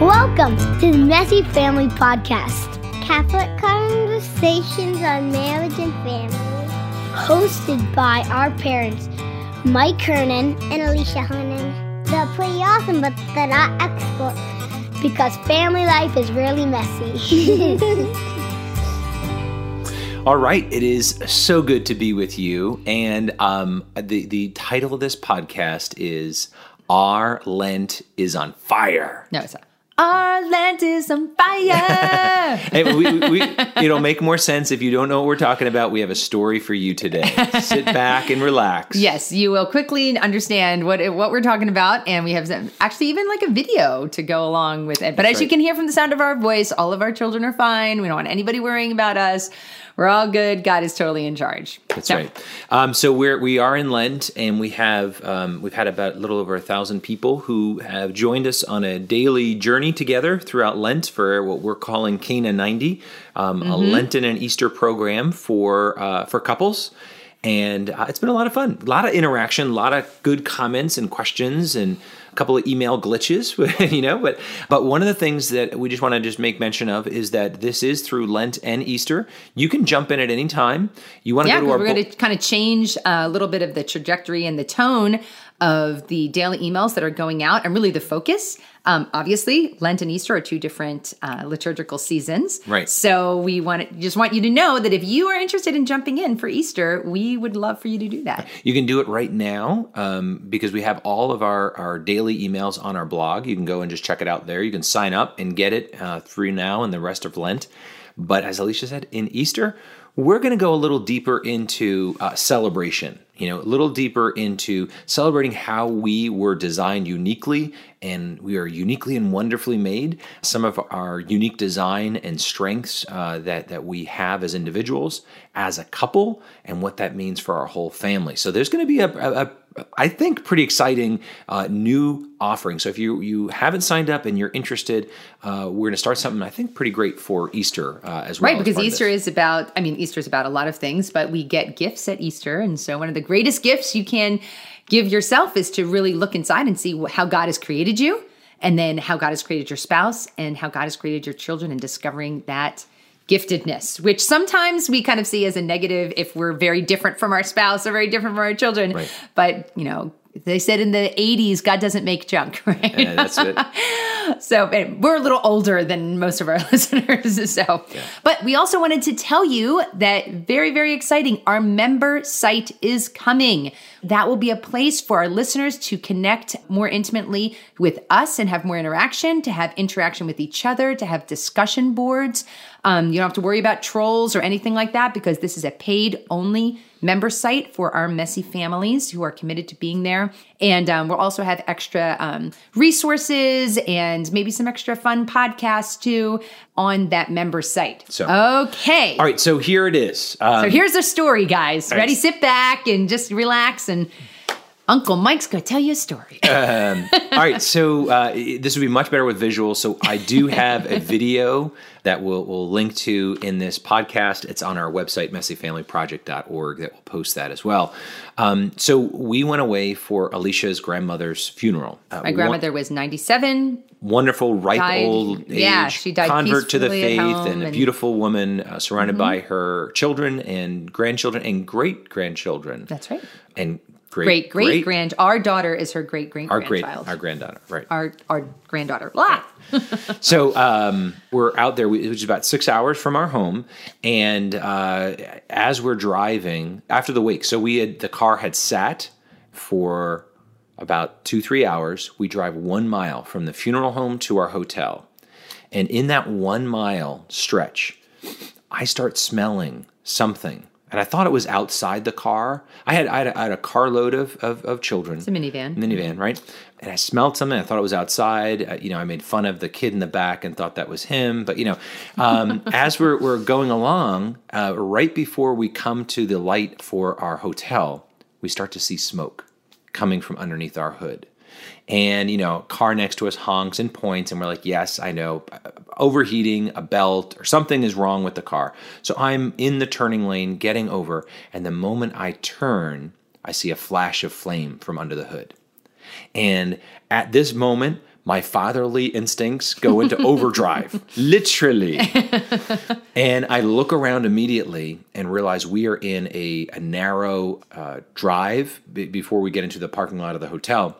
Welcome to the Messy Family Podcast, Catholic Conversations on Marriage and Family. hosted by our parents, Mike Hernon, And Alicia Hernon. They're pretty awesome, but they're not experts. because family life is really messy. All right, it is so good to be with you. And um, the the title of this podcast is "Our Lent is on Fire." No, it's not. Our land is on fire. We, we, it'll make more sense if you don't know what we're talking about. We have a story for you today. Sit back and relax. yes, you will quickly understand what what we're talking about, and we have some, actually even like a video to go along with it. But as you can hear from the sound of our voice, all of our children are fine. We don't want anybody worrying about us. We're all good. God is totally in charge. That's So, right. Um, so we're we are in Lent, and we have um, we've had about a little over a thousand people who have joined us on a daily journey together throughout Lent for what we're calling Cana ninety, um, a Lenten and Easter program for uh, for couples. And uh, it's been a lot of fun, a lot of interaction, a lot of good comments and questions, and couple of email glitches, you know. But but one of the things that we just want to just make mention of is that this is through Lent and Easter. You can jump in at any time. You want to Yeah, go to our we're bo- going to kind of change uh, a little bit of the trajectory and the tone of the daily emails that are going out and really the focus. Um, obviously, Lent and Easter are two different uh, liturgical seasons. Right. So we want to, just want you to know that if you are interested in jumping in for Easter, we would love for you to do that. You can do it right now um, because we have all of our, our daily emails on our blog. You can go and just check it out there. You can sign up and get it uh, through now and the rest of Lent. But as Alicia said, in Easter, we're going to go a little deeper into uh, celebration, you know, a little deeper into celebrating how we were designed uniquely and we are uniquely and wonderfully made. Some of our unique design and strengths uh, that, that we have as individuals, as a couple, and what that means for our whole family. So there's going to be a, a, a I think pretty exciting uh, new offering. So if you you haven't signed up and you're interested, uh, we're going to start something I think pretty great for Easter uh, as well. Right, because Easter is about, I mean, Easter is about a lot of things, but we get gifts at Easter. And so one of the greatest gifts you can give yourself is to really look inside and see how God has created you, and then how God has created your spouse, and how God has created your children, and discovering that giftedness, which sometimes we kind of see as a negative if we're very different from our spouse or very different from our children. Right. But, you know, they said in the 80s, God doesn't make junk, right? Yeah, that's it. So we're a little older than most of our listeners. So, but we also wanted to tell you that very, very exciting. Our member site is coming. That will be a place for our listeners to connect more intimately with us and have more interaction, to have interaction with each other, to have discussion boards. Um, you don't have to worry about trolls or anything like that because this is a paid only member site for our messy families who are committed to being there. And um, we'll also have extra um, resources and maybe some extra fun podcasts too on that member site. So- okay. All right, so here it is. Um, So here's the story, guys. Ready? right. Sit back and just relax. And Uncle Mike's going to tell you a story. all right, so uh, this would be much better with visuals. So I do have a video that we'll, we'll link to in this podcast. It's on our website, messyfamilyproject.org, that will post that as well. Um, so we went away for Alicia's grandmother's funeral. Uh, My grandmother was 97. wonderful, ripe Died- old age yeah, she died convert to the faith home and a beautiful woman uh, surrounded by her children and grandchildren and great grandchildren. That's right. And Great, great, grand. Our daughter is her great, great our great, our granddaughter, right? our, our granddaughter. Blah. So um, we're out there, which is about six hours from our home, and uh, as we're driving after the wake, so we had the car had sat for about two three hours. We drive one mile from the funeral home to our hotel, and in that one mile stretch, I start smelling something. And I thought it was outside the car. I had I had a, I had a carload of, of of children. It's a minivan. Minivan, right? And I smelled something. I thought it was outside. Uh, you know, I made fun of the kid in the back and thought that was him. But you know, um, as we're we're going along, uh, right before we come to the light for our hotel, we start to see smoke coming from underneath our hood. And you know, car next to us honks and points, and we're like, "Yes, I know, overheating, a belt, or something is wrong with the car." So I'm in the turning lane, getting over, and the moment I turn, I see a flash of flame from under the hood. And at this moment, my fatherly instincts go into overdrive, literally. and I look around immediately and realize we are in a, a narrow uh, drive b- before we get into the parking lot of the hotel.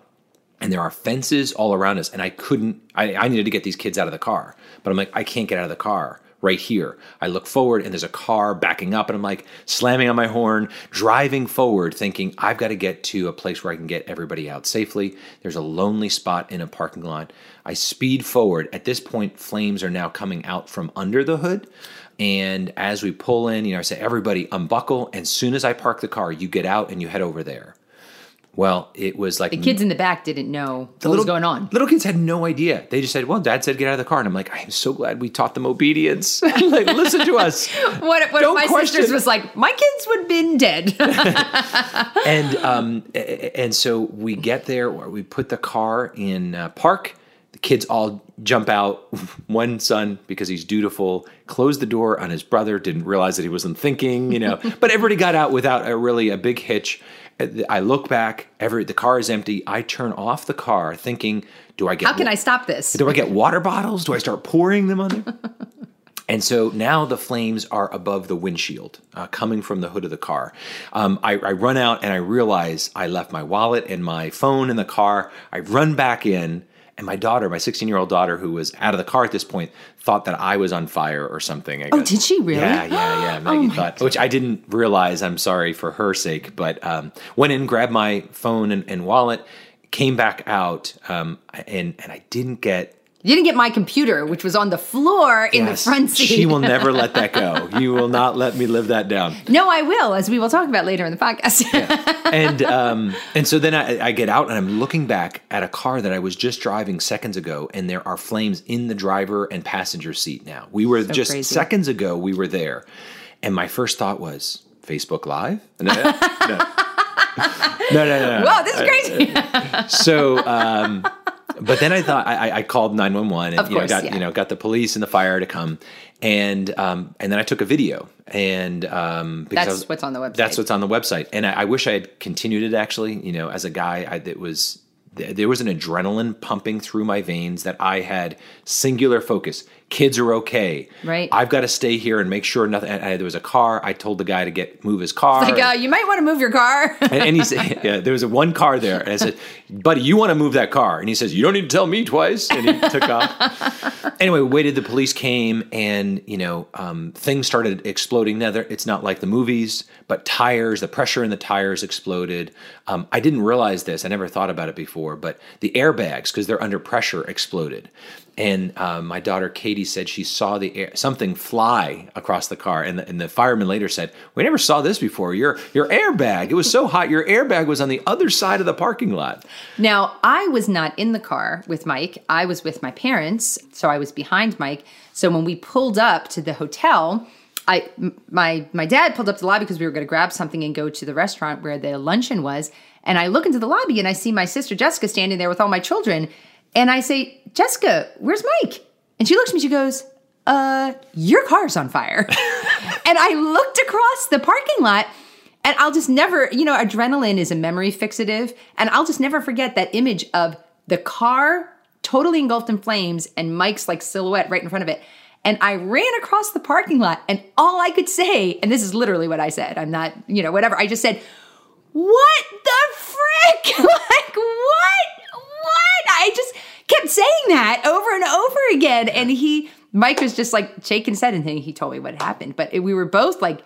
And there are fences all around us. And I couldn't, I, I needed to get these kids out of the car. But I'm like, I can't get out of the car right here. I look forward and there's a car backing up and I'm like slamming on my horn, driving forward, thinking I've got to get to a place where I can get everybody out safely. There's a lonely spot in a parking lot. I speed forward. At this point, flames are now coming out from under the hood. And as we pull in, you know, I say, everybody unbuckle. And as soon as I park the car, you get out and you head over there. Well, it was like The kids in the back didn't know what was little- going on. Little kids had no idea. They just said, "Well, Dad said get out of the car," and I'm like, "I am so glad we taught them obedience. like, listen to us." What if, what if Don't my question- sisters was like, my kids would have been dead? and um, and so we get there, where we put the car in uh, park. The kids all jump out. One son, because he's dutiful, closed the door on his brother. Didn't realize that he wasn't thinking, you know. but everybody got out without a really a big hitch. I look back. Every the car is empty. I turn off the car, thinking, "Do I get? How can I stop this? Do I get water bottles? Do I start pouring them on there? And so now the flames are above the windshield, uh, coming from the hood of the car. Um, I, I run out and I realize I left my wallet and my phone in the car. I run back in, and my daughter, my 16 year old daughter, who was out of the car at this point, thought that I was on fire or something. I Oh, did she really? Yeah, yeah, yeah. Maggie Oh thought, which I didn't realize. I'm sorry for her sake, but um, went in, grabbed my phone and, and wallet, came back out, um, and and I didn't get You didn't get my computer, which was on the floor in the front seat. She will never let that go. You will not let me live that down. no, I will, as we will talk about later in the podcast. And um, and so then I, I get out and I'm looking back at a car that I was just driving seconds ago, and there are flames in the driver and passenger seat now. We were just crazy. seconds ago. We were there, and my first thought was Facebook Live. No, no, no, no. no, no. Whoa, this is crazy. so um but then i thought i, I- called 911 and Of you know got yeah. you know got the police and the fire to come and um and then i took a video and um because That's was- what's on the website. that's what's on the website and i, I wish i had continued it actually you know as a guy I, it was there was an adrenaline pumping through my veins that I had singular focus. Kids are okay. Right. I've got to stay here and make sure nothing. I, there was a car. I told the guy to get move his car. like, uh, you might want to move your car. And, and he said, yeah, there was a one car there. And I said, buddy, you want to move that car? And he says, you don't need to tell me twice. And he took off. Anyway, we waited. The police came and, you know, um, things started exploding. Now, it's not like the movies, but tires, the pressure in the tires exploded. Um, I didn't realize this. I never thought about it before, but the airbags, because they're under pressure, exploded. And um, my daughter Katie said she saw the air, something fly across the car, and the, and the fireman later said, "We never saw this before. Your your airbag. It was so hot. Your airbag was on the other side of the parking lot." Now, I was not in the car with Mike. I was with my parents, so I was behind Mike. So when we pulled up to the hotel, I my my dad pulled up to the lobby because we were going to grab something and go to the restaurant where the luncheon was. And I look into the lobby and I see my sister Jessica standing there with all my children. And I say, "Jessica, where's Mike?" And she looks at me. She goes, "Uh, your car's on fire." and I looked across the parking lot. And I'll just never, you know, adrenaline is a memory fixative. And I'll just never forget that image of the car totally engulfed in flames and Mike's like silhouette right in front of it. And I ran across the parking lot, and all I could say, and this is literally what I said, I'm not, you know, whatever, I just said, What the frick? like, what? What? I just kept saying that over and over again. And he, Mike was just like shaking his head and he told me what happened. But it, we were both like,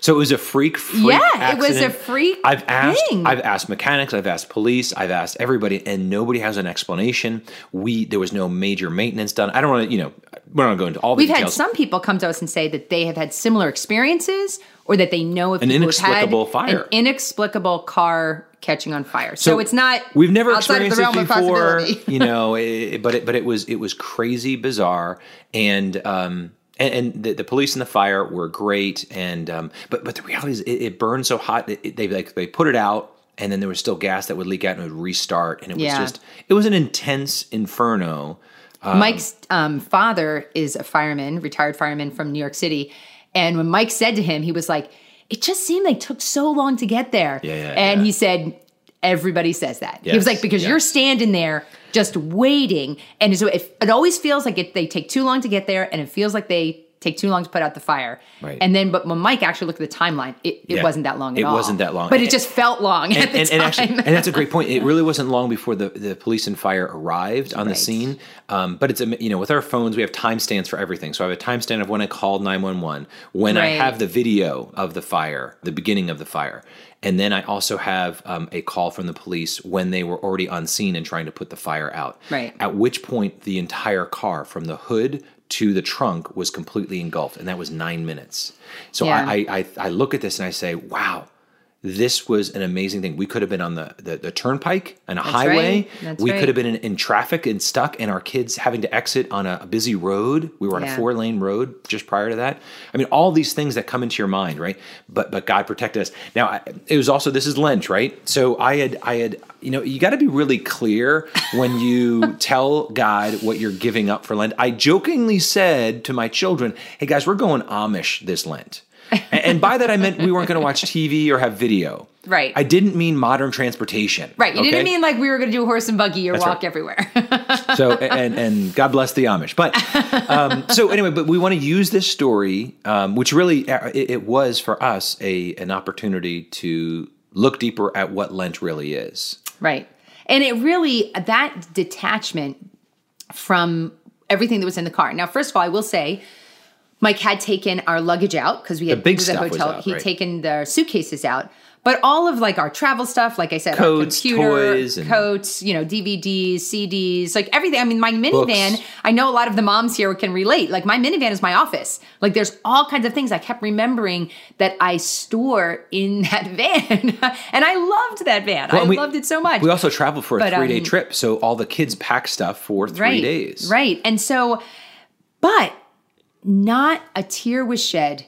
So it was a freak. freak Yeah, it was a freak I've asked. thing. I've asked mechanics. I've asked police. I've asked everybody, and nobody has an explanation. We there was no major maintenance done. I don't want to. You know, we're not going to go into all the We've had some people come to us and say that they have had similar experiences or that they know of An inexplicable fire. an inexplicable car catching on fire. So, it's not we've never experienced it before you know it, but it, but it was it was crazy bizarre and um and, and the, the police and the fire were great and um but but the reality is it, it burned so hot that it, they like they put it out and then there was still gas that would leak out and it would restart and it was Yeah. just it was an intense inferno Mike's um, father is a fireman, retired fireman from New York City. And when Mike said to him, he was like, it just seemed like it took so long to get there. Yeah, yeah, and yeah. he said, Everybody says that. he was like, because yeah. you're standing there just waiting. And so it, it always feels like it, they take too long to get there and it feels like they take too long to put out the fire. Right. And then, but when Mike actually looked at the timeline, it, it Yeah. wasn't that long at It all. wasn't that long. But it just felt long at and, the and, time. and actually, and that's a great point. It really wasn't long before the, the police and fire arrived on the scene. Um, but it's you know with our phones we have timestamps for everything. So I have a timestamp of when I called nine one one, when I have the video of the fire, the beginning of the fire, and then I also have um, a call from the police when they were already on scene and trying to put the fire out. Right. At which point the entire car from the hood to the trunk was completely engulfed, and that was nine minutes. So Yeah. I, I, I I look at this and I say, wow. This was an amazing thing. We could have been on the, the, the turnpike and a highway. right. That's we right. could have been in, in traffic and stuck, and our kids having to exit on a, a busy road. We were on Yeah. a four lane road just prior to that. I mean, all these things that come into your mind, right? But but God protected us. Now I- it was also this is Lent, right? So I had I had you know you got to be really clear when you tell God what you're giving up for Lent. I jokingly said to my children, "Hey guys, we're going Amish this Lent." And- by that I meant we weren't going to watch TV or have video. Right. I didn't mean modern transportation. right. You okay? didn't mean like we were going to do horse and buggy or That's walk right. everywhere. so and and God bless the Amish. But um, so anyway, but we want to use this story, um, which really uh, it, it was for us a an opportunity to look deeper at what Lent really is. Right. And it really, that detachment from everything that was in the car. Now, first of all, I will say, Mike had taken our luggage out because we had The big it was a was hotel. out, He'd right. taken the suitcases out. But all of like our travel stuff, like I said, Coats, our computer, toys, and- coats, you know, DVDs, CDs, like everything. I mean, my minivan, Books. I know a lot of the moms here can relate. Like my minivan is my office. Like there's all kinds of things I kept remembering that I store in that van. and I loved that van. Well, I we- loved it so much. We also traveled for a But, three day um, trip, so all the kids pack stuff for three right, days. Right. And so, but not a tear was shed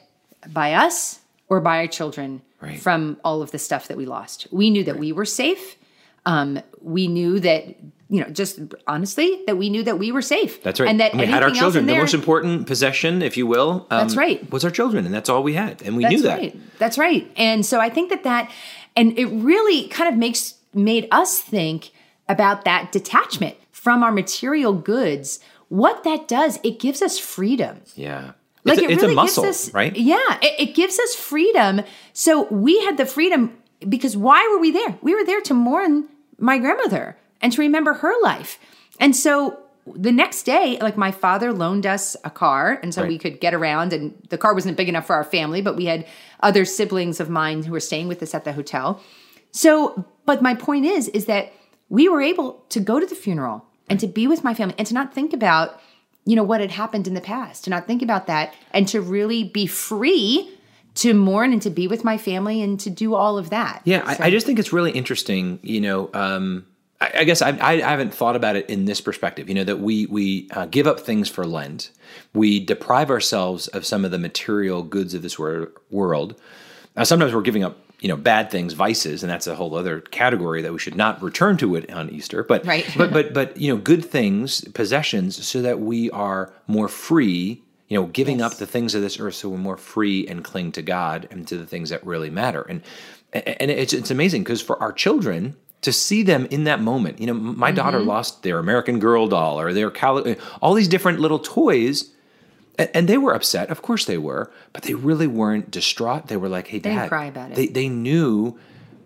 by us or by our children Right. from all of the stuff that we lost. We knew that we were safe. Um, we knew that, you know, just honestly, that we knew that we were safe. That's right. And that we had our children. in The most important possession, if you will, um, That's right. was our children, and that's all we had, and we That's knew that. Right. That's right. And so I think that that, and it really kind of makes made us think about that detachment from our material goods. What that does, it gives us freedom. Yeah. Like it's a, it it's really a muscle, gives us, right? Yeah, it, it gives us freedom. So we had the freedom because why were we there? We were there to mourn my grandmother and to remember her life. And so the next day, like my father loaned us a car, and so Right. we could get around. And the car wasn't big enough for our family, but we had other siblings of mine who were staying with us at the hotel. So, but my point is, is that we were able to go to the funeral and to be with my family and to not think about, you know, what had happened in the past, to not think about that and to really be free to mourn and to be with my family and to do all of that. Yeah, So- I, I just think it's really interesting. You know, um, I, I guess I, I haven't thought about it in this perspective. You know, that we we uh, give up things for Lent, we deprive ourselves of some of the material goods of this wor- world. Now, sometimes we're giving up, you know, bad things, vices, and that's a whole other category that we should not return to it on Easter. But Right. but but but you know, good things, possessions, so that we are more free. You know, giving up the things of this earth, so we're more free and cling to God and to the things that really matter. And and it's it's amazing because for our children to see them in that moment, you know, my mm-hmm. daughter lost their American Girl doll or their Cali- all these different little toys. And, and they were upset, of course they were, but they really weren't distraught. They were like, "Hey, didn't Dad." cry about it. They they knew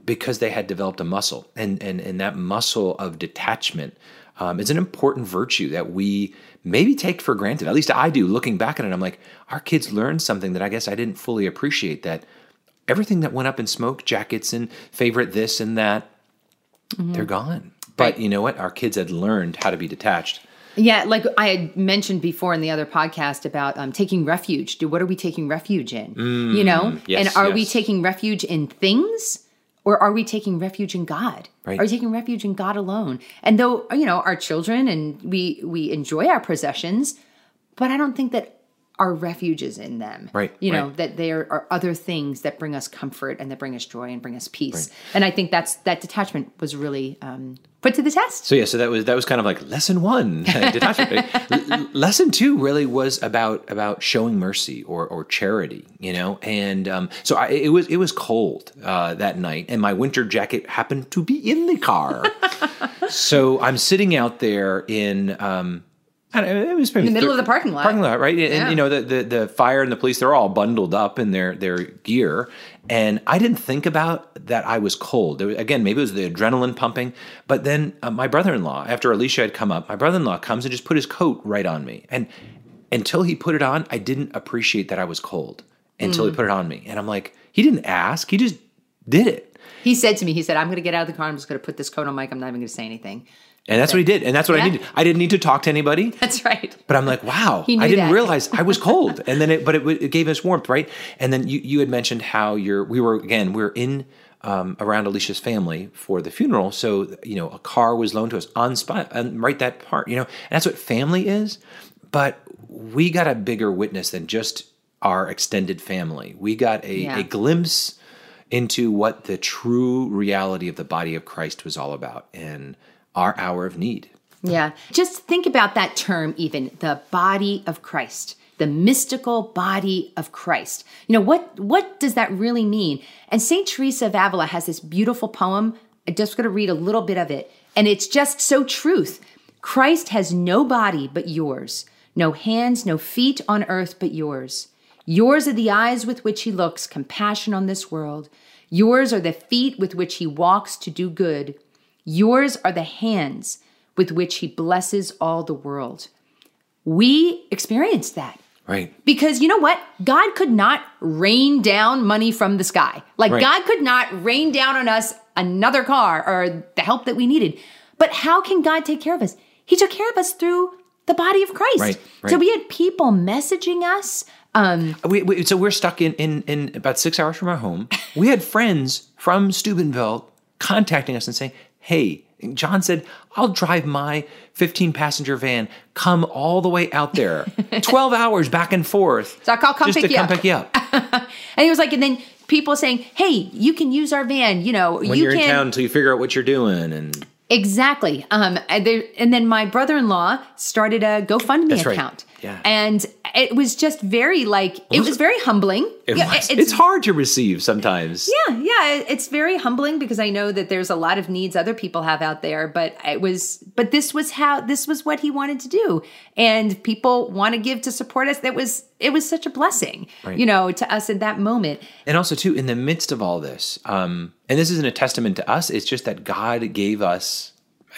because they had developed a muscle, and and and that muscle of detachment um, is an important virtue that we maybe take for granted. At least I do. Looking back at it, I'm like, our kids learned something that I guess I didn't fully appreciate. That everything that went up in smoke, jackets and favorite this and that, they're gone. But Right. you know what? Our kids had learned how to be detached. Yeah, like I had mentioned before in the other podcast about um, taking refuge. Do what are we taking refuge in? you know, Mm, yes, and are we taking refuge in things, or are we taking refuge in God? Right. Are we taking refuge in God alone? And though you know our children and we we enjoy our possessions, but I don't think that our refuge is in them. Right, You know, right. that there are other things that bring us comfort and that bring us joy and bring us peace. And I think that's that detachment was really um, put to the test. So yeah, so that was that was kind of like lesson one. detachment. Lesson two really was about about showing mercy or or charity, you know. And um, so I, it was it was cold uh, that night, and my winter jacket happened to be in the car. so I'm sitting out there in. Um, know, it was maybe In the middle thir- of the parking lot. Parking lot, right? And Yeah. you know the, the the fire and the police they're all bundled up in their their gear, and I didn't think about that I was cold. Was- again, maybe it was the adrenaline pumping, but then uh, my brother-in-law, after Alicia had come up, my brother-in-law comes and just put his coat right on me, and until he put it on, I didn't appreciate that I was cold until Mm. he put it on me, and I'm like, he didn't ask, he just did it. He said to me, he said, I'm going to get out of the car. I'm just going to put this coat on Mike. I'm not even going to say anything. And that's what he did, and that's what I Yeah. needed. I didn't need to talk to anybody. That's right. But I'm like, wow, I didn't that. realize I was cold. and then it, but it, it gave us warmth, right? And then you, you had mentioned how you're, we were, again, we are in, um, around Alicia's family for the funeral. So, you know, a car was loaned to us on spot and right that part, you know, and that's what family is. But we got a bigger witness than just our extended family. We got a, Yeah. a glimpse into what the true reality of the body of Christ was all about and our hour of need. Yeah. Just think about that term, even the body of Christ, the mystical body of Christ. You know, what, what does that really mean? And St. Teresa of Avila has this beautiful poem. I'm just going to read a little bit of it. And it's just so truth. Christ has no body but yours, no hands, no feet on earth but yours. Yours are the eyes with which he looks compassion on this world. Yours are the feet with which he walks to do good. Yours are the hands with which he blesses all the world. We experienced that. Right. Because you know what? God could not rain down money from the sky. Like Right. God could not rain down on us another car or the help that we needed. But how can God take care of us? He took care of us through the body of Christ. Right, So we had people messaging us. Um, We, we, so we're stuck in, in, in about six hours from our home. We had friends from Steubenville contacting us and saying, hey, John said, I'll drive my 15 passenger van, come all the way out there, 12 hours back and forth. So I'll come just pick to you come up." pick you up. and he was like, and then people saying, hey, you can use our van. You know, When you you're can. in town until you figure out what you're doing. And Exactly. Um, and, there, and then my brother-in-law started a GoFundMe That's right. Yeah. And it was just very like it was very humbling. it Yeah, was, it- it's, hard to receive sometimes. Yeah, yeah, it's very humbling because I know that there's a lot of needs other people have out there, but it was but this was how this was what he wanted to do. And people want to give to support us. That was it was such a blessing, Right. you know, to us in that moment. And also, too, in the midst of all this, um, and this isn't a testament to us, it's just that God gave us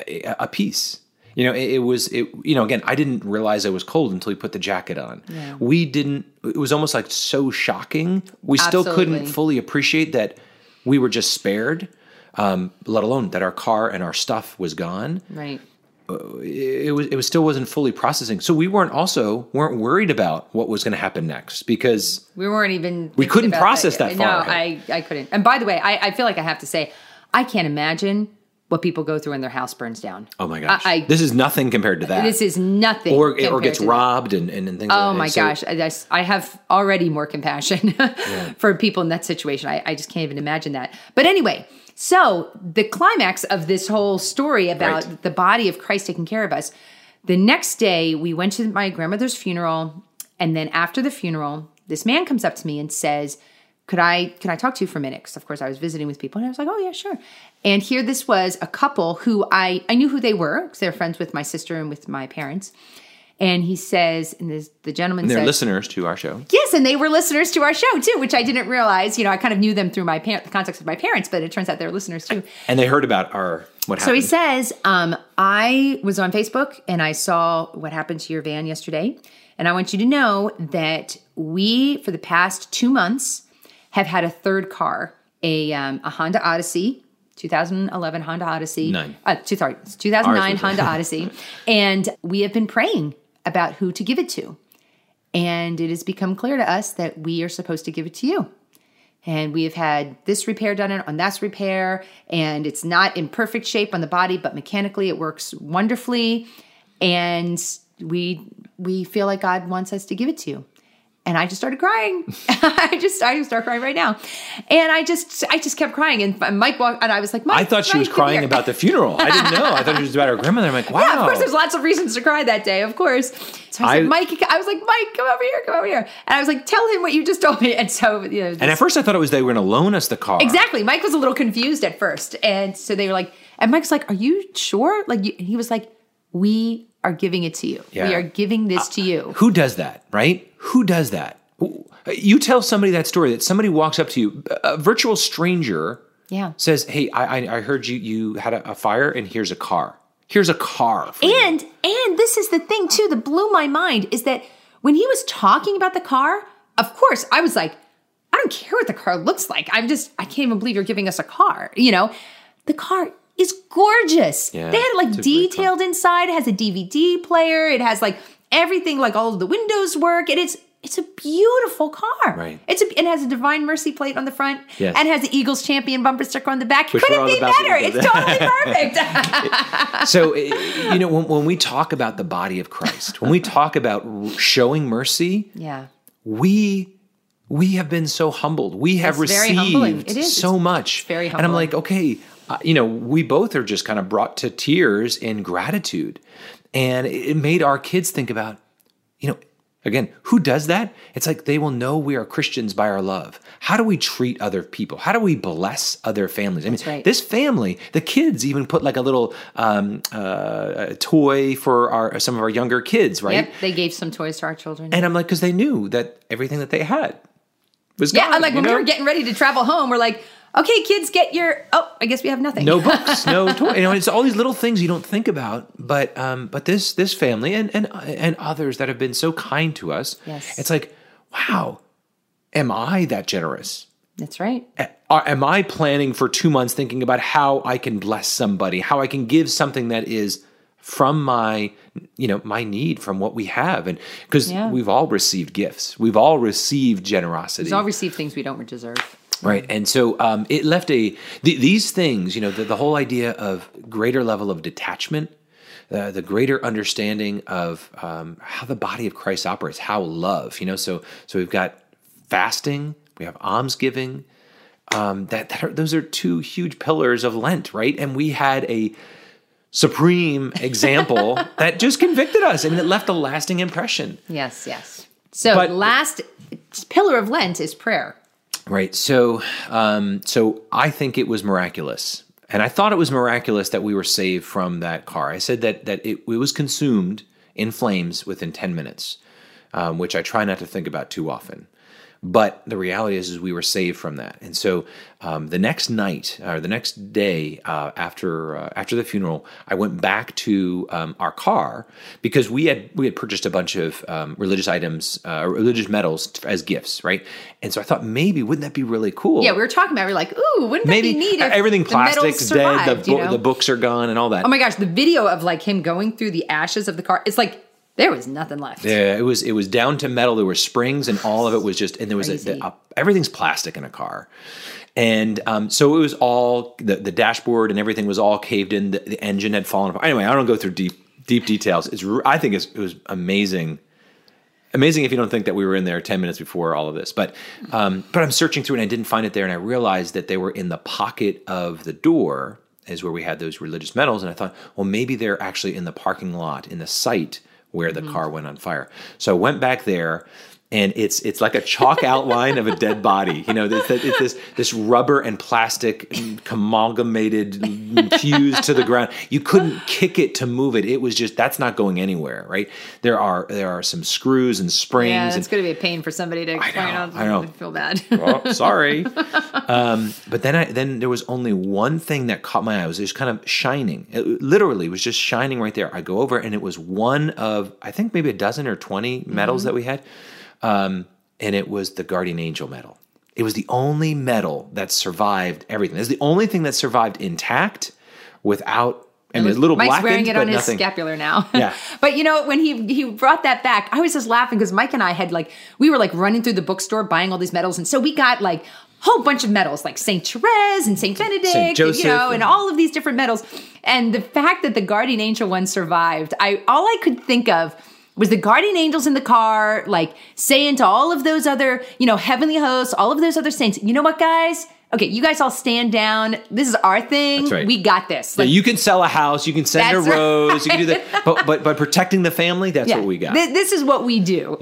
a, a peace. You know, it, it was, it, you know, again, I didn't realize I was cold until he put the jacket on. We didn't, it was almost like so shocking. We still couldn't fully appreciate that we were just spared, um, let alone that our car and our stuff was gone. Right. It, was, it was still wasn't fully processing. So we weren't also, weren't worried about what was going to happen next because We weren't even. We couldn't process that far. No, far I, I couldn't. And by the way, I, I feel like I have to say, I can't imagine what people go through when their house burns down. Oh my gosh. I, I- this is nothing compared to that. this is nothing. or, or gets robbed and, and, and things Oh like my. So- gosh, I, I have already more compassion for people in that situation. I, I just can't even imagine that. But anyway, so the climax of this whole story about Right. the body of Christ taking care of us. The next day, we went to my grandmother's funeral, and then after the funeral, this man comes up to me and says, "Could I can I talk to you for a minute?" Because of course I was visiting with people, and I was like, "Oh yeah, sure." And here this was a couple who I I knew who they were because they're friends with my sister and with my parents. And he says, and this, the gentleman And they're said, listeners to our show. Yes, and they were listeners to our show too, which I didn't realize. You know, I kind of knew them through my par- the context of my parents, but it turns out they're listeners too. And they heard about our what Happened. So he says, um, I was on Facebook and I saw what happened to your van yesterday. And I want you to know that we, for the past two months, have had a third car, a, um, a Honda Odyssey. 2011 Honda Odyssey. Nine. Uh, two, sorry, 2009 Ours was- Honda Odyssey. And we have been praying about who to give it to. And it has become clear to us that we are supposed to give it to you. And we have had this repair done on that's repair, and it's not in perfect shape on the body, but mechanically it works wonderfully. And we we feel like God wants us to give it to you. And I just started crying. I just I start crying right now, and I just I just kept crying. And Mike walked, and I was like, Mike, I thought she was crying here. about the funeral. I didn't know. I thought it was about her grandmother. I'm like, wow. Yeah, of course, there's lots of reasons to cry that day, of course. So I was I- like, Mike, I was like, Mike, come over here, come over here. And I was like, tell him what you just told me. And so, you know, and at first I thought it was they were going to loan us the car. exactly. Mike was a little confused at first. And so they were like, and Mike's like, are you sure? Like, you, and he was like, we are giving it to you. Yeah. We are giving this uh, to you. Who does that, right? Who does that? You tell somebody that story that somebody walks up to you, a virtual stranger Yeah. says, "Hey, I, I- I heard you you had a, a fire, and here's a car. Here's a car." for you." And and this is the thing too that blew my mind is that when he was talking about the car, of course, I was like, I don't care what the car looks like. I'm just I can't even believe you're giving us a car. You know, the car is gorgeous. Yeah, they had it like it's a great car. detailed inside. It has a DVD player. It has like everything, like all of the windows work. And it's it's a beautiful car. Right. It's a, it has a Divine Mercy plate on the front Yes. and has the Eagles champion bumper sticker on the back. Which Couldn't be to better. It's totally perfect. so you know when, when we talk about the body of Christ, when we talk about showing mercy, yeah. we we have been so humbled. We have It's humbling. received It is. so It's- much. it's very And I'm like, okay, uh, you know, we both are just kind of brought to tears in gratitude, and it made our kids think about, you know. Again, who does that? It's like they will know we are Christians by our love. How do we treat other people? How do we bless other families? I mean, right. this family, the kids even put like a little um, uh, toy for our some of our younger kids, right? Yep, they gave some toys to our children. And I'm like, because they knew that everything that they had was yeah, gone. I'm like when know? we were getting ready to travel home, we're like, okay, kids, get your. Oh, I guess we have nothing. no books, no toy. You know, it's all these little things you don't think about. But um, but this this family and and and others that have been so kind to us. Yes. it's like, wow, am I that generous? That's right. Am I planning for two months thinking about how I can bless somebody, how I can give something that is from my, you know, my need from what we have, and because Yeah. we've all received gifts, we've all received generosity. We've all received things we don't deserve. Right. And so um, it left a, th- these things, you know, the, the whole idea of greater level of detachment, uh, the greater understanding of um, how the body of Christ operates, how love, you know, so, so we've got fasting, we have almsgiving, um, that, that are, those are two huge pillars of Lent, right? And we had a supreme example that just convicted us and it left a lasting impression. Yes, yes. So But- last pillar of Lent is prayer. Right. So, um, so I think it was miraculous, and I thought it was miraculous that we were saved from that car. I said that that it, it was consumed in flames within ten minutes, um, which I try not to think about too often. But the reality is, is we were saved from that. And so um, the next night, or the next day uh, after uh, after the funeral, I went back to um, our car because we had we had purchased a bunch of um, religious items, uh, religious medals as gifts, right? And so I thought maybe wouldn't that be really cool? Yeah, we were talking about. it. We're like, ooh, wouldn't maybe that be neat? If everything the medals dead, the, survived, you know? the books are gone, and all that. Oh my gosh, the video of like him going through the ashes of the car. It's like there was nothing left. Yeah, it was it was down to metal. There were springs, and all of it was just and there was a, a, everything's plastic in a car, and um, so it was all the, the dashboard and everything was all caved in. The, the engine had fallen apart. Anyway, I don't go through deep deep details. It's I think it's, it was amazing. Amazing if you don't think that we were in there ten minutes before all of this, but um, but I'm searching through and I didn't find it there, and I realized that they were in the pocket of the door, is where we had those religious medals, and I thought, well, maybe they're actually in the parking lot in the site where the mm-hmm. car went on fire. So I went back there, and it's it's like a chalk outline of a dead body. You know, it's, it's this this rubber and plastic amalgamated, fused to the ground. You couldn't kick it to move it. It was just that's not going anywhere, right? There are there are some screws and springs. Yeah, it's going to be a pain for somebody to explain. know, I, I know. feel bad. oh, sorry. um, but then I then there was only one thing that caught my eye. It was just kind of shining. It literally was just shining right there. I go over and it was one of I think maybe a dozen or 20 medals that we had. Um, and it was the guardian angel medal. It was the only medal that survived everything. It's the only thing that survived intact without and a little Mike's blackened, wearing it on his nothing. scapular now. Yeah. but you know, when he he brought that back, I was just laughing because Mike and I had like we were like running through the bookstore buying all these medals, and so we got like a whole bunch of medals, like Saint Therese and Saint Benedict, and, Joseph you know, and and- all of these different medals. And the fact that the guardian angel one survived, I all I could think of was the guardian angels in the car, like saying to all of those other, you know, heavenly hosts, all of those other saints, you know what, guys? Okay, you guys all stand down. This is our thing. That's right. We got this. Yeah, you can sell a house, you can send a That's right. rose, you can do that. But but but protecting the family, that's yeah, what we got. thi- this is what we do.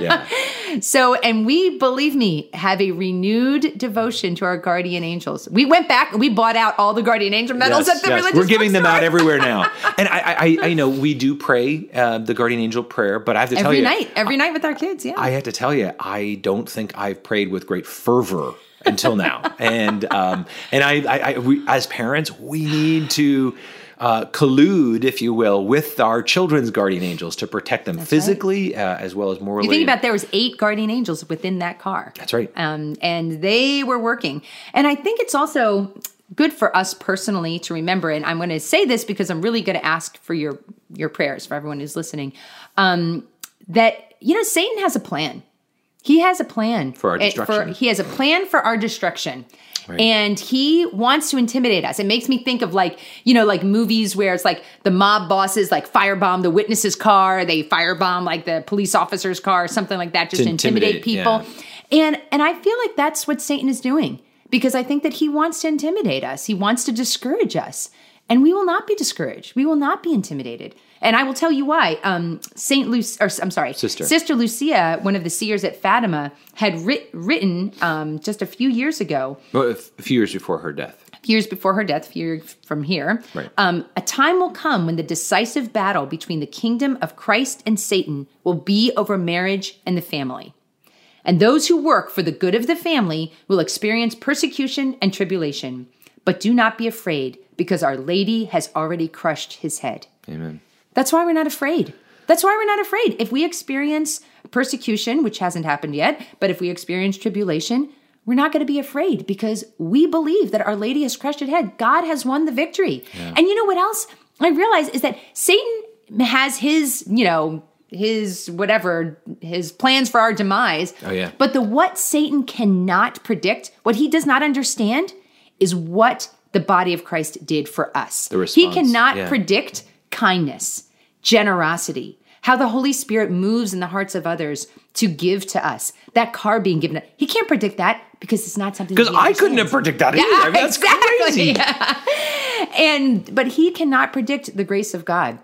yeah. So, and we, believe me, have a renewed devotion to our guardian angels. We went back and we bought out all the guardian angel medals Yes, at the yes. religious We're giving them out everywhere now. And I, I, I, I know we do pray uh, the guardian angel prayer, but I have to tell you every night, every night with our kids. Yeah. I have to tell you, I don't think I've prayed with great fervor until now. and um, and I, I, I we, as parents, we need to. Uh, collude, if you will, with our children's guardian angels to protect them physically uh, as well as morally. you think about there was eight guardian angels within that car. That's right. Um, and they were working. And I think it's also good for us personally to remember. And I'm going to say this because I'm really going to ask for your your prayers for everyone who's listening. Um, that you know, Satan has a plan. He has a plan For our destruction. he has a plan for our destruction. And he wants to intimidate us. It makes me think of like, you know, like movies where it's like the mob bosses like firebomb the witness's car, they firebomb like the police officer's car, something like that, just To intimidate, intimidate, people. And and I feel like that's what Satan is doing because I think that he wants to intimidate us. He wants to discourage us. And we will not be discouraged. We will not be intimidated. And I will tell you why. Um, Saint Lucy, or I'm sorry, Sister. Sister Lucia, one of the seers at Fatima, had writ- written um, just a few years ago, Well, a few years before her death. years before her death, a few years from here. Right. Um, a time will come when the decisive battle between the kingdom of Christ and Satan will be over marriage and the family. And those who work for the good of the family will experience persecution and tribulation. But do not be afraid, because Our Lady has already crushed his head. Amen. That's why we're not afraid. That's why we're not afraid. If we experience persecution, which hasn't happened yet, but if we experience tribulation, we're not going to be afraid because we believe that Our Lady has crushed his head. God has won the victory. And you know what else I realize is that Satan has his, you know, his whatever, his plans for our demise. Oh, yeah. But the what Satan cannot predict, what he does not understand, is what the body of Christ did for us. The he cannot yeah. predict kindness, generosity, how the Holy Spirit moves in the hearts of others to give to us. That car being given, he can't predict that because it's not something. Because I couldn't have predicted that either. I mean, that's exactly. crazy. And but he cannot predict the grace of God.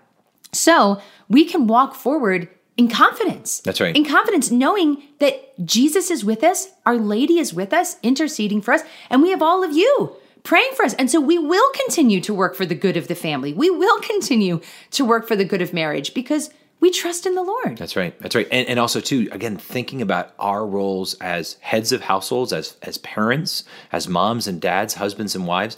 So we can walk forward in confidence. That's right. In confidence, knowing that Jesus is with us, Our Lady is with us, interceding for us, and we have all of you praying for us. And so we will continue to work for the good of the family. We will continue to work for the good of marriage because we trust in the Lord. That's right. That's right. And, and also too, again, thinking about our roles as heads of households, as as parents, as moms and dads, husbands and wives,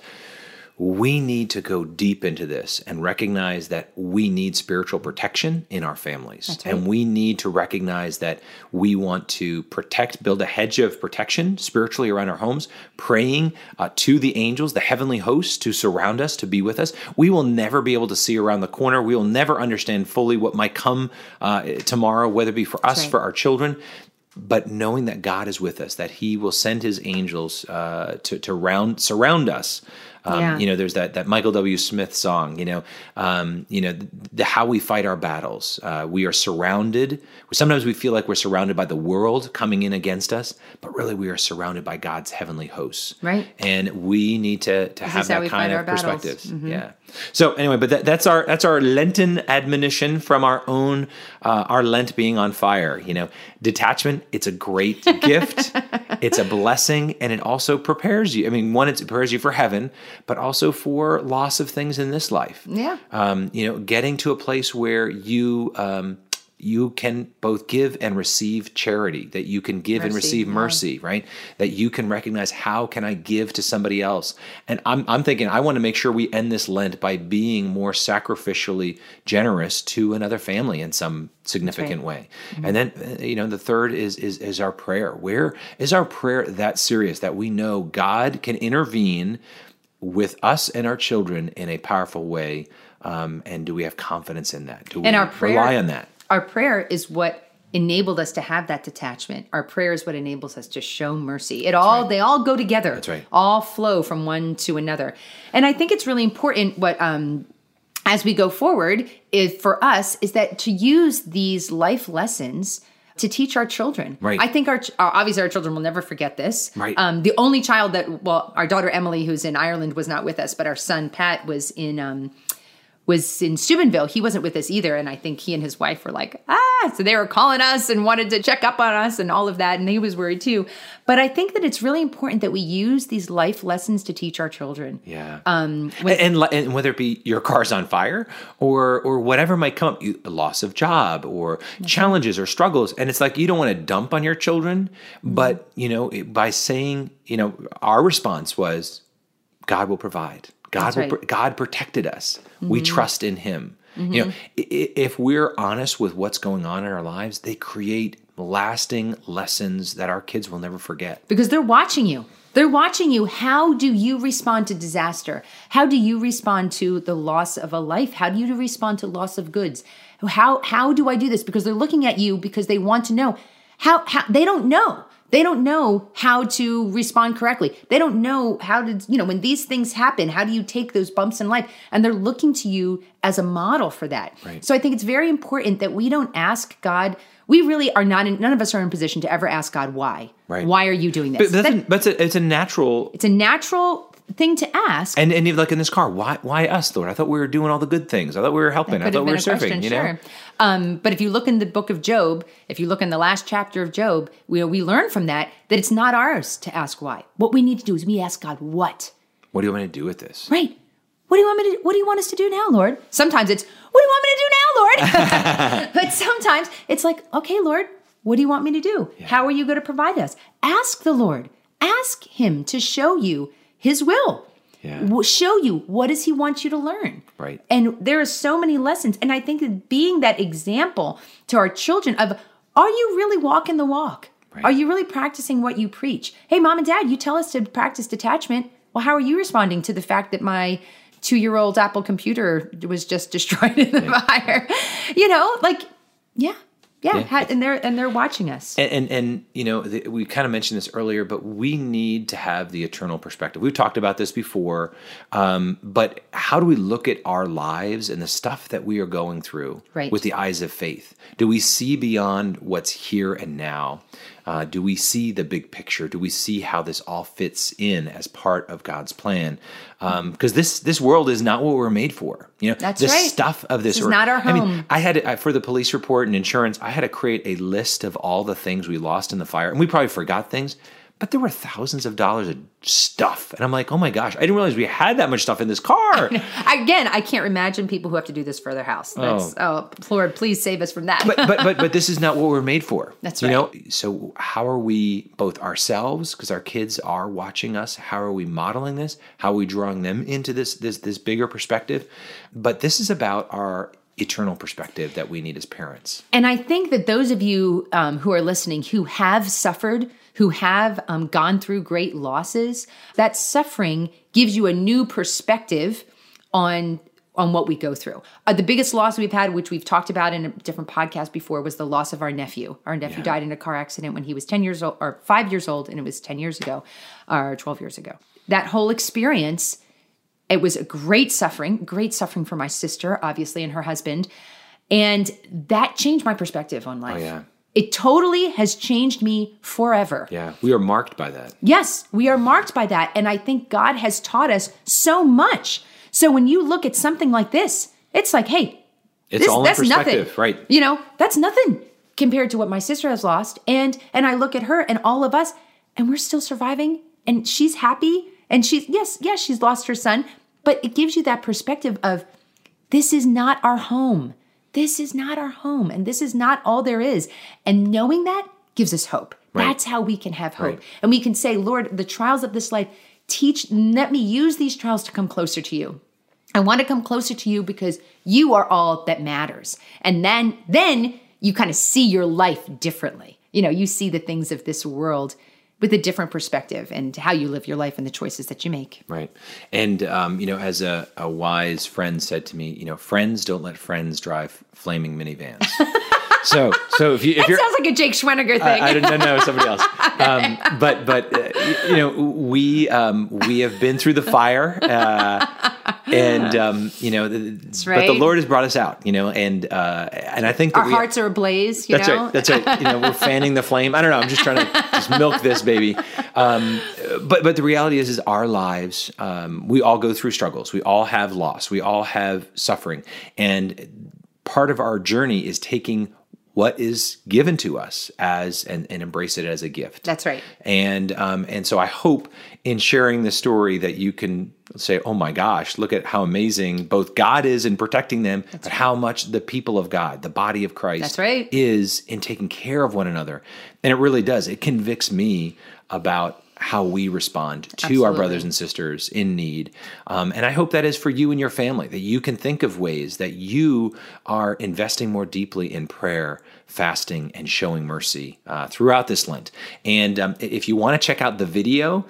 we need to go deep into this and recognize that we need spiritual protection in our families. right. And we need to recognize that we want to protect, build a hedge of protection spiritually around our homes, praying uh, to the angels, the heavenly hosts to surround us, to be with us. We will never be able to see around the corner. We will never understand fully what might come uh, tomorrow, whether it be for us, right. for our children but knowing that God is with us, that He will send His angels uh, to to round surround us. Um, Yeah. You know, there's that that Michael W. Smith song. You know, um, you know the, the how we fight our battles. Uh, we are surrounded. Sometimes we feel like we're surrounded by the world coming in against us, but really we are surrounded by God's heavenly hosts. Right. And we need to to have that kind of perspective. Yeah. So anyway, but that, that's our that's our Lenten admonition from our own uh, our Lent being on fire. You know, detachment. It's a great gift. It's a blessing, and it also prepares you. I mean, one, it prepares you for heaven, but also for loss of things in this life. Yeah. Um, you know, getting to a place where you. Um, you can both give and receive charity that you can give and Mercy, receive yeah. mercy right? That you can recognize how can i give to somebody else? And i'm, I'm thinking i want to make sure we end this lent by being more sacrificially generous to another family in some significant way. Mm-hmm. and then uh, you know the third is is is our prayer. Where is our prayer that serious that we know god can intervene with us and our children in a powerful way um, and do we have confidence in that? Do we And our prayer rely on that Our prayer is what enabled us to have that detachment. Our prayer is what enables us to show mercy. It all they all go together. That's right. All flow from one to another. And I think it's really important what um as we go forward, if for us is that to use these life lessons to teach our children. Right. I think our ch- uh, obviously our children will never forget this. Right. Um, the only child that well, our daughter Emily, who's in Ireland, was not with us, but our son Pat was in. Um, was in Steubenville. He wasn't with us either. And I think he and his wife were like, ah, so they were calling us and wanted to check up on us and all of that. And he was worried too. But I think that it's really important that we use these life lessons to teach our children. Yeah. Um, and, and, and whether it be your car's on fire or or whatever might come up, you, loss of job or mm-hmm. challenges or struggles, and it's like you don't want to dump on your children, mm-hmm. but you know by saying, you know, our response was, God will provide. God will, right. God protected us. Mm-hmm. We trust in Him. Mm-hmm. You know, if we're honest with what's going on in our lives, they create lasting lessons that our kids will never forget. Because they're watching you. They're watching you. How do you respond to disaster? How do you respond to the loss of a life? How do you respond to loss of goods? How how do I do this? Because they're looking at you because they want to know. How, how they don't know. They don't know how to respond correctly. They don't know how to, you know, when these things happen, how do you take those bumps in life? And they're looking to you as a model for that. Right. So I think it's very important that we don't ask God. We really are not in, none of us are in position to ever ask God why. Right. Why are you doing this? But, that's that, a, but it's, a, it's a natural. It's a natural thing to ask. And and even like in this car, why why us, Lord? I thought we were doing all the good things. I thought we were helping. I thought we were serving. Question, you know. Sure. Um, but if you look in the book of Job, if you look in the last chapter of Job, we we learn from that that it's not ours to ask why. What we need to do is we ask God what. What do you want me to do with this? Right. What do you want me to? What do you want us to do now, Lord? Sometimes it's what do you want me to do now, Lord? but sometimes it's like, okay, Lord, what do you want me to do? Yeah. How are you going to provide us? Ask the Lord. Ask Him to show you His will. Yeah. show you what does he want you to learn? Right. And there are so many lessons and i think that being that example to our children of are you really walking the walk? Right. are you really practicing what you preach? Hey mom and dad you tell us to practice detachment. Well how are you responding to the fact that my two year old apple computer was just destroyed in the yeah. fire? You know like yeah yeah, yeah. and they're and they're watching us. And and, and you know, the, we kind of mentioned this earlier, but we need to have the eternal perspective. We've talked about this before, um, but how do we look at our lives and the stuff that we are going through right. with the eyes of faith? Do we see beyond what's here and now? Uh, do we see the big picture? Do we see how this all fits in as part of God's plan? Because um, this this world is not what we're made for. You know, That's the right. stuff of this, this is not our home. I mean, I had I, for the police report and insurance. I had to create a list of all the things we lost in the fire, and we probably forgot things but there were thousands of dollars of stuff. And I'm like, oh my gosh, I didn't realize we had that much stuff in this car. Again, I can't imagine people who have to do this for their house. That's, oh. oh, Lord, please save us from that. but, but, but, but this is not what we're made for. That's right. You know, so how are we both ourselves, because our kids are watching us, how are we modeling this? How are we drawing them into this, this, this bigger perspective? But this is about our eternal perspective that we need as parents. And I think that those of you um, who are listening who have suffered who have um, gone through great losses, that suffering gives you a new perspective on on what we go through. Uh, the biggest loss we've had, which we've talked about in a different podcast before, was the loss of our nephew. Our nephew yeah. died in a car accident when he was 10 years old, or five years old, and it was 10 years ago, or 12 years ago. That whole experience, it was a great suffering, great suffering for my sister, obviously, and her husband. And that changed my perspective on life. Oh, yeah. It totally has changed me forever. Yeah, we are marked by that. Yes, we are marked by that. And I think God has taught us so much. So when you look at something like this, it's like, hey, it's this, all that's nothing. right? You know, that's nothing compared to what my sister has lost. And and I look at her and all of us, and we're still surviving, and she's happy, and she's yes, yes, she's lost her son, but it gives you that perspective of this is not our home. This is not our home and this is not all there is. And knowing that gives us hope. Right. That's how we can have hope. Right. And we can say, Lord, the trials of this life, teach, let me use these trials to come closer to you. I want to come closer to you because you are all that matters. And then, then you kind of see your life differently. You know, you see the things of this world with a different perspective and how you live your life and the choices that you make. Right. And, um, you know, as a, a, wise friend said to me, you know, friends don't let friends drive flaming minivans. so, so if you, if that sounds like a Jake Schweniger thing. Uh, I don't know, somebody else. Um, but, but, uh, you know, we, um, we have been through the fire, uh, and um, you know, the, right. but the Lord has brought us out, you know, and uh, and I think that Our we, hearts are ablaze, you that's know? right. That's right. You know, we're fanning the flame. I don't know. I'm just trying to just milk this baby. Um, but but the reality is, is our lives. Um, we all go through struggles. We all have loss. We all have suffering, and part of our journey is taking what is given to us as and, and embrace it as a gift. That's right. And um, and so I hope in sharing this story that you can say, "Oh my gosh, look at how amazing both God is in protecting them, but how much the people of God, the body of Christ, That's right. is in taking care of one another." And it really does. It convicts me about how we respond to our brothers and sisters in need. Um, and I hope that is for you and your family, that you can think of ways that you are investing more deeply in prayer, fasting, and showing mercy uh, throughout this Lent. And um, if you want to check out the video,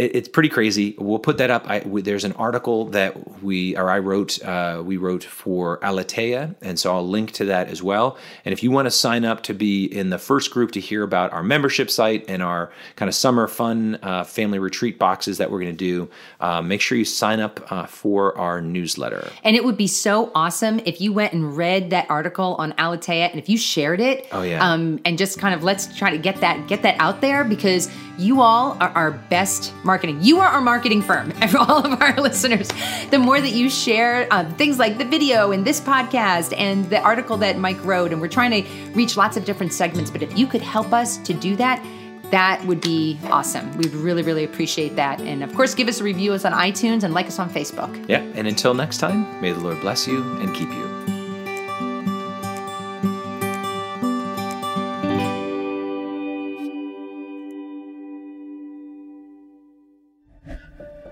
it- it's pretty crazy. We'll put that up. I, we, there's an article that we or I wrote. Uh, we wrote for Aleteia, and so I'll link to that as well. And if you want to sign up to be in the first group to hear about our membership site and our kind of summer fun uh, family retreat boxes that we're going to do, uh, make sure you sign up uh, for our newsletter. And it would be so awesome if you went and read that article on Aleteia and if you shared it. Oh, yeah. Um, and just kind of let's try to get that get that out there because you all are our best marketing. You are our marketing firm and for all of our listeners. The more that you share um, things like the video and this podcast and the article that Mike wrote, and we're trying to reach lots of different segments. But if you could help us to do that, that would be awesome. We'd really, really appreciate that. And of course, give us a review us on iTunes and like us on Facebook. Yeah. And until next time, may the Lord bless you and keep you.